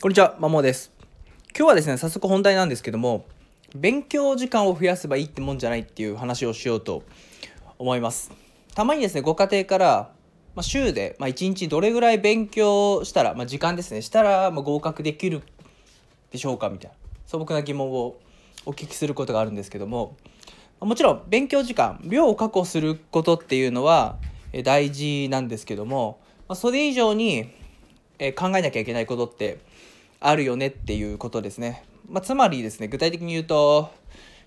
こんにちは、まもです。今日はですね、早速本題なんですけども、勉強時間を増やせばいいってもんじゃないっていう話をしようと思います。たまにですね、ご家庭から、まあ、週で、まあ、1日どれぐらい勉強したら、まあ、時間ですね、したら、ま合格できるでしょうかみたいな素朴な疑問をお聞きすることがあるんですけども、もちろん勉強時間、量を確保することっていうのは大事なんですけども、まそれ以上に考えなきゃいけないことってあるよねっていうことですね。まあ、つまりですね、具体的に言うと、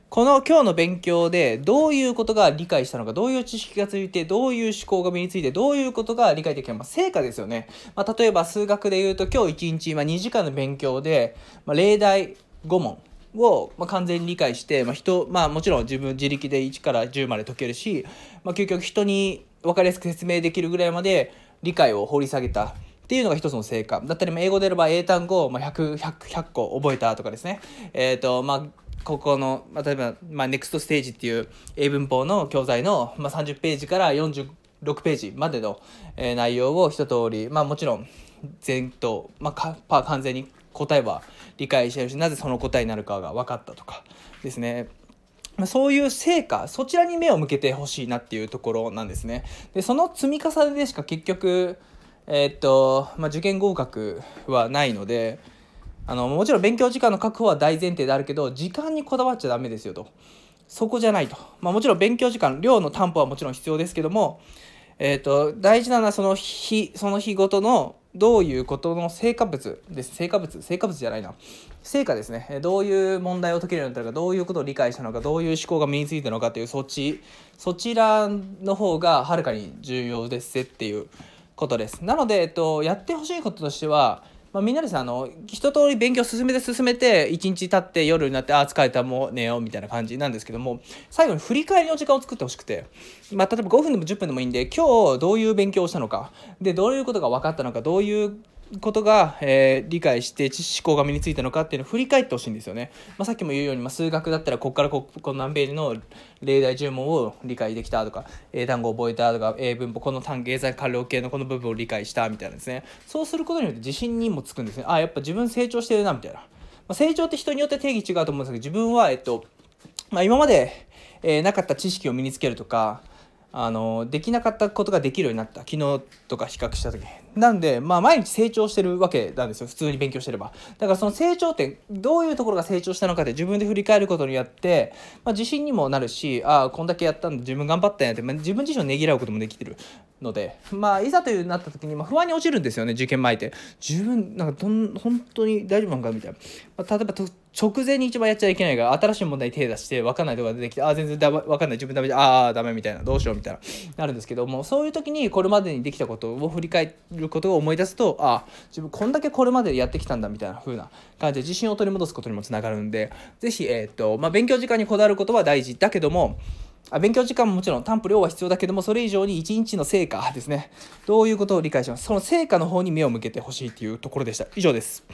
この今日の勉強でどういうことが理解したのか、どういう知識がついて、どういう思考が身について、どういうことが理解できるか、まあ、成果ですよね。まあ、例えば数学で言うと今日1日、まあ、2時間の勉強で、まあ、例題5問を、まあ、完全に理解して、まあ、人、まあもちろん自分自力で1から10まで解けるし、まあ、究極人に分かりやすく説明できるぐらいまで理解を掘り下げた。っていうのが一つの成果。だったり、英語であれば英単語を、100、100、100個覚えたとかですね。えっ、ー、と、まあ、ここの、まあ、例えば、まあ、ネクストステージっていう英文法の教材の、まあ、30ページから46ページまでの、えー、内容を一通り、まあ、もちろん全頭、まあ、か完全に答えは理解してるしなぜその答えになるかが分かったとかですねそういう成果そちらに目を向けてほしいなっていうところなんですね。でその積み重ねでしか結局えー、っと、まあ、受験合格はないので、あの、もちろん勉強時間の確保は大前提であるけど、時間にこだわっちゃダメですよと。そこじゃないと。まあ、もちろん勉強時間、量の担保はもちろん必要ですけども、えー、っと、大事なのはその日、その日ごとのどういうことの成果物です。成果物成果物じゃないな。成果ですね。どういう問題を解けるようになったのか、どういうことを理解したのか、どういう思考が身についたのかというそっち、そちらの方がはるかに重要ですっていうことです。なので、えっと、やってほしいこととしては、まあ、みんなでさあの一通り勉強進めて進めて1日経って夜になってああ疲れたもう寝ようみたいな感じなんですけども最後に振り返りの時間を作ってほしくて、まあ、例えば5分でも10分でもいいんで今日どういう勉強をしたのかでどういうことが分かったのかどういうことが、えー、理解して思考が身についたのかっていうのを振り返ってほしいんですよね。まあ、さっきも言うように、まあ、数学だったらここからここの何ページの例題10問を理解できたとか英単語を覚えたとか英文法この単経済過量系のこの部分を理解したみたいなですね。そうすることによって自信にもつくんですね。あやっぱ自分成長してるなみたいな、まあ、成長って人によって定義違うと思うんですけど自分はえっとまあ、今まで、えー、なかった知識を身につけるとかあのできなかったことができるようになった。昨日とか比較した時。なんで、まあ、毎日成長してるわけなんですよ。普通に勉強してれば。だからその成長点どういうところが成長したのかって自分で振り返ることによって、まあ、自信にもなるしああこんだけやったんだ。自分頑張ったんやって、まあ、自分自身をねぎらうこともできてる。ので、まあ、いざというなった時に、まあ、不安に落ちるんですよね受験前って。自分なんかどん本当に大丈夫なんかみたいな、まあ、例えば直前に一番やっちゃいけないから新しい問題に手出して分かんないとこが出てきてああ全然だ分かんない。自分ダメじゃああダメみたいな。どうしようみたいな。なるんですけどもそういう時にこれまでにできたことを振り返ることを思い出すとあ自分こんだけこれまでやってきたんだみたいな風な感じで自信を取り戻すことにもつながるんで是非、えーとまあ、勉強時間にこだわることは大事だけどもあ勉強時間ももちろん担保量は必要だけどもそれ以上に一日の成果ですね。どういうことを理解します？その成果の方に目を向けてほしいというところでした。以上です。